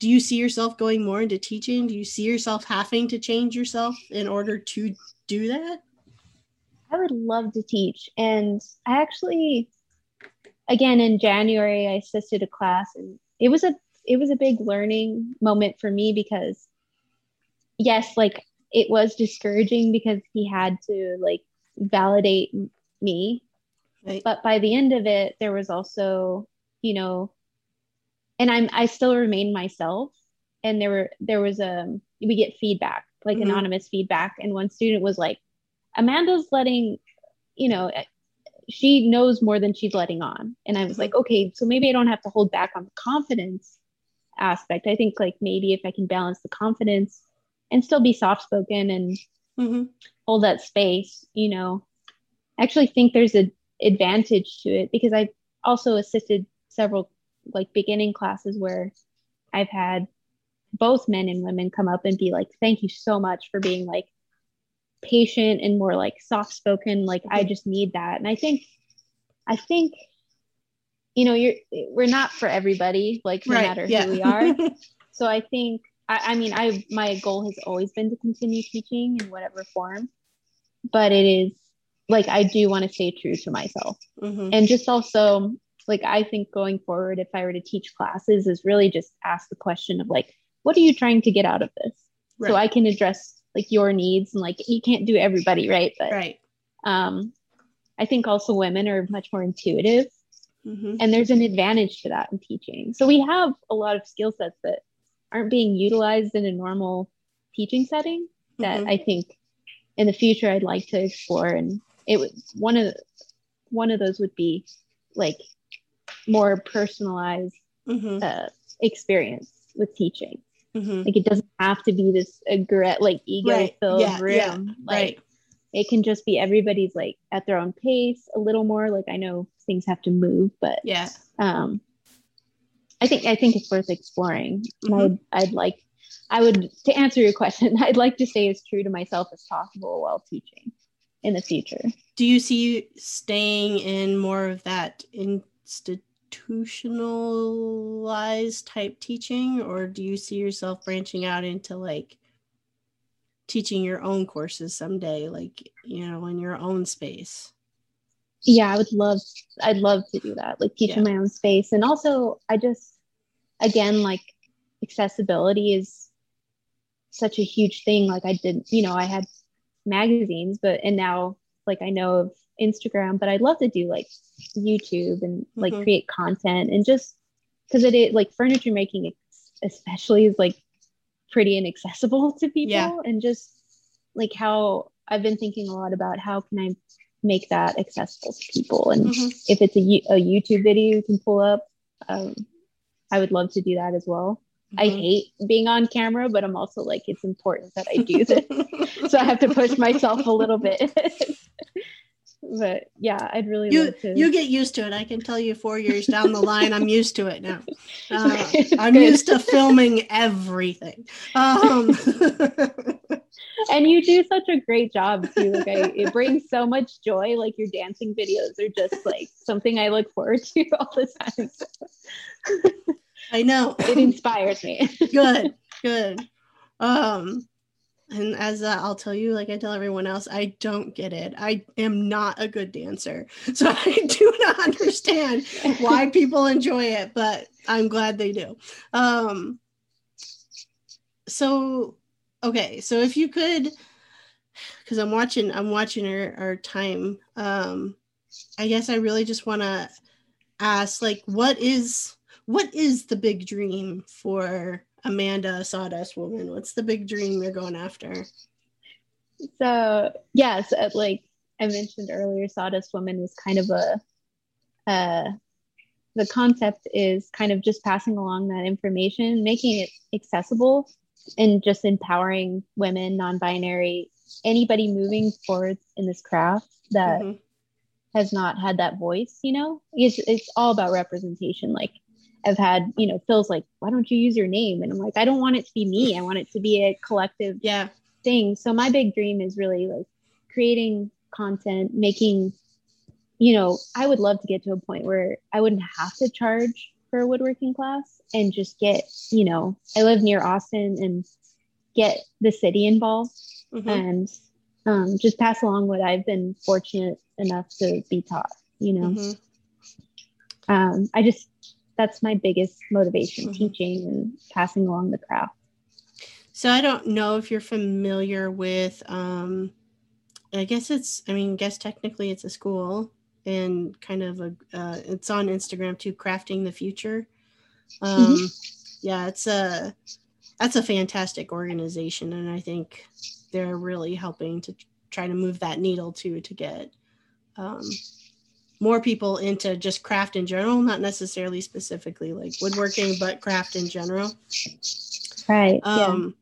do you see yourself going more into teaching? Do you see yourself having to change yourself in order to do that? I would love to teach. And I actually again in January I assisted a class and it was a it was a big learning moment for me because yes, like it was discouraging because he had to like validate me. Right. But by the end of it, there was also you know, and I'm I still remain myself. And there were there was a we get feedback like mm-hmm. anonymous feedback, and one student was like, Amanda's letting, you know, eh, she knows more than she's letting on. And I was like, okay, so maybe I don't have to hold back on the confidence aspect. I think like maybe if I can balance the confidence and still be soft spoken and mm-hmm. hold that space, you know, I actually think there's a advantage to it because I also assisted several like beginning classes where I've had both men and women come up and be like, thank you so much for being like patient and more like soft spoken. Like, I just need that. And I think, I think, you know, you're, we're not for everybody, like, no right. matter yeah. who we are. *laughs* so I think, I, I mean, I, my goal has always been to continue teaching in whatever form, but it is like, I do want to stay true to myself mm-hmm. and just also like I think going forward, if I were to teach classes, is really just ask the question of like, what are you trying to get out of this? Right. So I can address like your needs and like you can't do everybody, right? But right. um I think also women are much more intuitive. Mm-hmm. And there's an advantage to that in teaching. So we have a lot of skill sets that aren't being utilized in a normal teaching setting that mm-hmm. I think in the future I'd like to explore. And it was one of one of those would be like more personalized mm-hmm. uh, experience with teaching. Mm-hmm. Like it doesn't have to be this aggressive, like ego filled right. yeah, room. Yeah. Like right. it can just be everybody's like at their own pace a little more. Like I know things have to move, but yeah. Um, I think I think it's worth exploring. Mm-hmm. I'd, I'd like I would to answer your question. *laughs* I'd like to stay as true to myself as possible while teaching in the future. Do you see you staying in more of that institute? Institutionalized type teaching or do you see yourself branching out into like teaching your own courses someday like you know in your own space? Yeah i would love i'd love to do that like teach yeah. in my own space. And also i just again like accessibility is such a huge thing. Like i didn't you know i had magazines but and now like i know of Instagram, but I'd love to do like YouTube and like mm-hmm. create content and just because it is like furniture making, especially is like pretty inaccessible *laughs* to people. Yeah. And just like how I've been thinking a lot about how can I make that accessible to people. And mm-hmm. if it's a, a YouTube video you can pull up, um, I would love to do that as well. Mm-hmm. I hate being on camera, but I'm also like, it's important that I do this. *laughs* so I have to push myself a little bit. *laughs* but yeah, I'd really you, to... You get used to it. I can tell you four years down the line, I'm used to it now. *laughs* Uh, I'm used to filming everything. Um, *laughs* and you do such a great job too. Like I, it brings so much joy. Like your dancing videos are just like something I look forward to *laughs* all the time. I know it inspires me. good, good. Um, and as uh, I'll tell you, like I tell everyone else, I don't get it. I am not a good dancer, *laughs* so I do not understand why *laughs* people enjoy it. But I'm glad they do. Um, so okay so if you could because i'm watching i'm watching our, our time um i guess i really just want to ask like what is what is the big dream for amanda sawdust woman what's the big dream you're going after so yes uh, like i mentioned earlier sawdust woman was kind of a uh the concept is kind of just passing along that information making it accessible and just empowering women, non-binary, anybody moving forward in this craft that mm-hmm. has not had that voice, you know? It's it's all about representation. Like I've had, you know, Phil's like, why don't you use your name? And I'm like, I don't want it to be me. I want it to be a collective yeah. thing. So my big dream is really like creating content, making, you know, I would love to get to a point where I wouldn't have to charge for a woodworking class and just get, you know, I live near Austin and get the city involved mm-hmm. and um, just pass along what I've been fortunate enough to be taught, you know. Mm-hmm. Um, I just, that's my biggest motivation mm-hmm. teaching and passing along the craft. So I don't know if you're familiar with, um, I guess it's, I mean, guess technically it's a school and kind of a uh, it's on Instagram too, crafting the future. Um, mm-hmm. Yeah, it's a that's a fantastic organization, and I think they're really helping to try to move that needle too to get um, more people into just craft in general, not necessarily specifically like woodworking, but craft in general. Right. Um,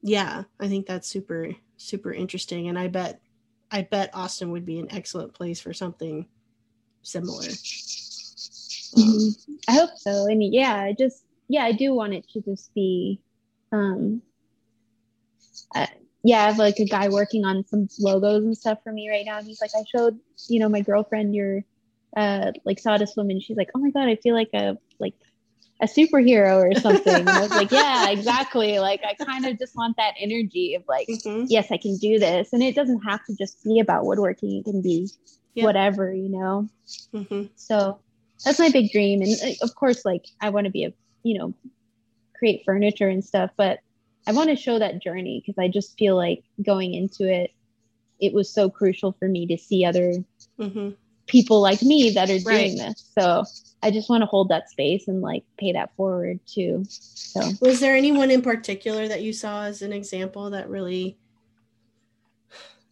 yeah. yeah, I think that's super super interesting, and I bet I bet Austin would be an excellent place for something similar. Mm-hmm. I hope so. And yeah, I just yeah, I do want it to just be um yeah, I have like a guy working on some logos and stuff for me right now. And he's like, I showed, you know, my girlfriend your uh like sawdust woman. She's like, Oh my god, I feel like a like a superhero or something. I was like, yeah, *laughs* exactly. Like I kind of just want that energy of like, mm-hmm. yes, I can do this. And it doesn't have to just be about woodworking. It can be yeah. whatever, you know? Mm-hmm. So that's my big dream. And uh, of course, like I want to be a, you know, create furniture and stuff, but I want to show that journey because I just feel like going into it, it was so crucial for me to see other mm-hmm. people like me that are doing right. this. So I just want to hold that space and like pay that forward too. So was there anyone in particular that you saw as an example that really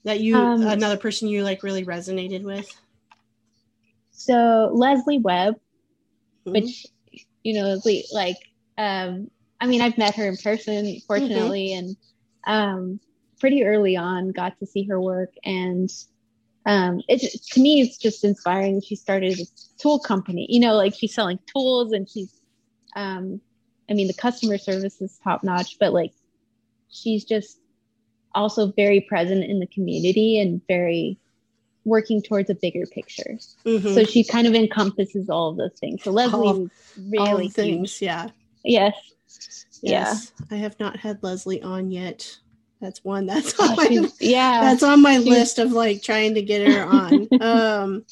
that you um, another person you like really resonated with? So Leslie Webb, mm-hmm. which you know, like um I mean I've met her in person fortunately mm-hmm. and um pretty early on got to see her work and um, it to me it's just inspiring. She started a tool company, you know, like she's selling tools and she's, um, I mean, the customer service is top notch, but like she's just also very present in the community and very working towards a bigger picture. Mm-hmm. So she kind of encompasses all of those things. So Leslie all, really all things, huge. yeah. Yes. Yes. Yeah. I have not had Leslie on yet. That's one that's on oh, my *laughs* yeah. That's on my list of like trying to get her on. *laughs* um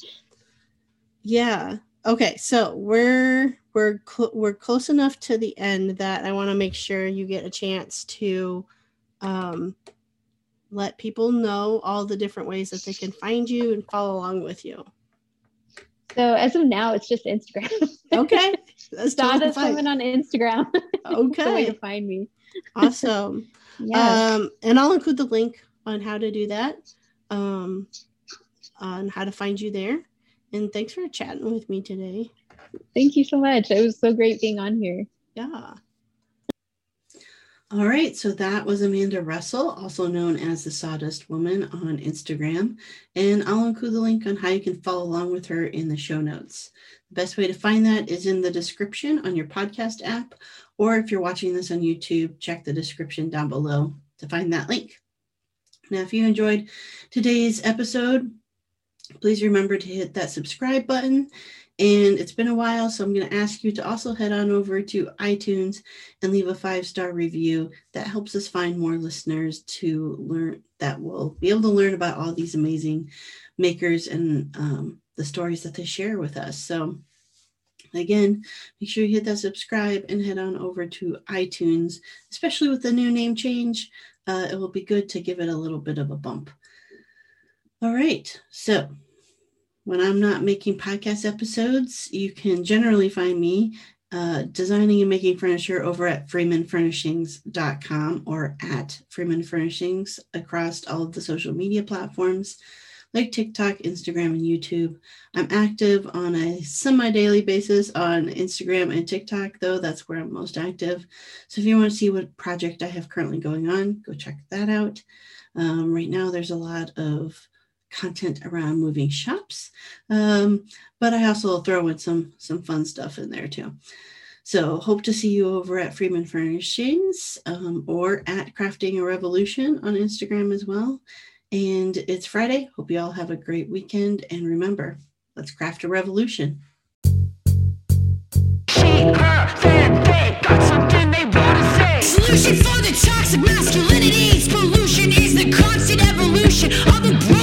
yeah. Okay, so we're we're cl- we're close enough to the end that I want to make sure you get a chance to um let people know all the different ways that they can find you and follow along with you. So as of now, it's just Instagram. Okay. *laughs* That's totally Women on Instagram. *laughs* Okay. to find me. awesome. *laughs* Yeah. Um, and I'll include the link on how to do that. Um, on how to find you there. And thanks for chatting with me today. Thank you so much. It was so great being on here. Yeah. All right, so that was Amanda Russell, also known as the Sawdust Woman on Instagram. And I'll include the link on how you can follow along with her in the show notes. The best way to find that is in the description on your podcast app, or if you're watching this on YouTube, check the description down below to find that link. Now, if you enjoyed today's episode, please remember to hit that subscribe button and it's been a while, so I'm going to ask you to also head on over to iTunes and leave a five star review. That helps us find more listeners to learn that will be able to learn about all these amazing makers and um, the stories that they share with us. So, again, make sure you hit that subscribe and head on over to iTunes, especially with the new name change. Uh, it will be good to give it a little bit of a bump. All right, so when I'm not making podcast episodes, you can generally find me uh, designing and making furniture over at freemanfurnishings.com or at freemanfurnishings across all of the social media platforms like TikTok, Instagram, and YouTube. I'm active on a semi daily basis on Instagram and TikTok, though. That's where I'm most active. So if you want to see what project I have currently going on, go check that out. Um, right now, there's a lot of content around moving shops, um, but I also throw in some some fun stuff in there too. So hope to see you over at Freeman Furnishings um, or at Crafting a Revolution on Instagram as well. And it's Friday. Hope you all have a great weekend. And remember, let's craft a revolution. Solution for the toxic masculinity. Pollution is the constant evolution of the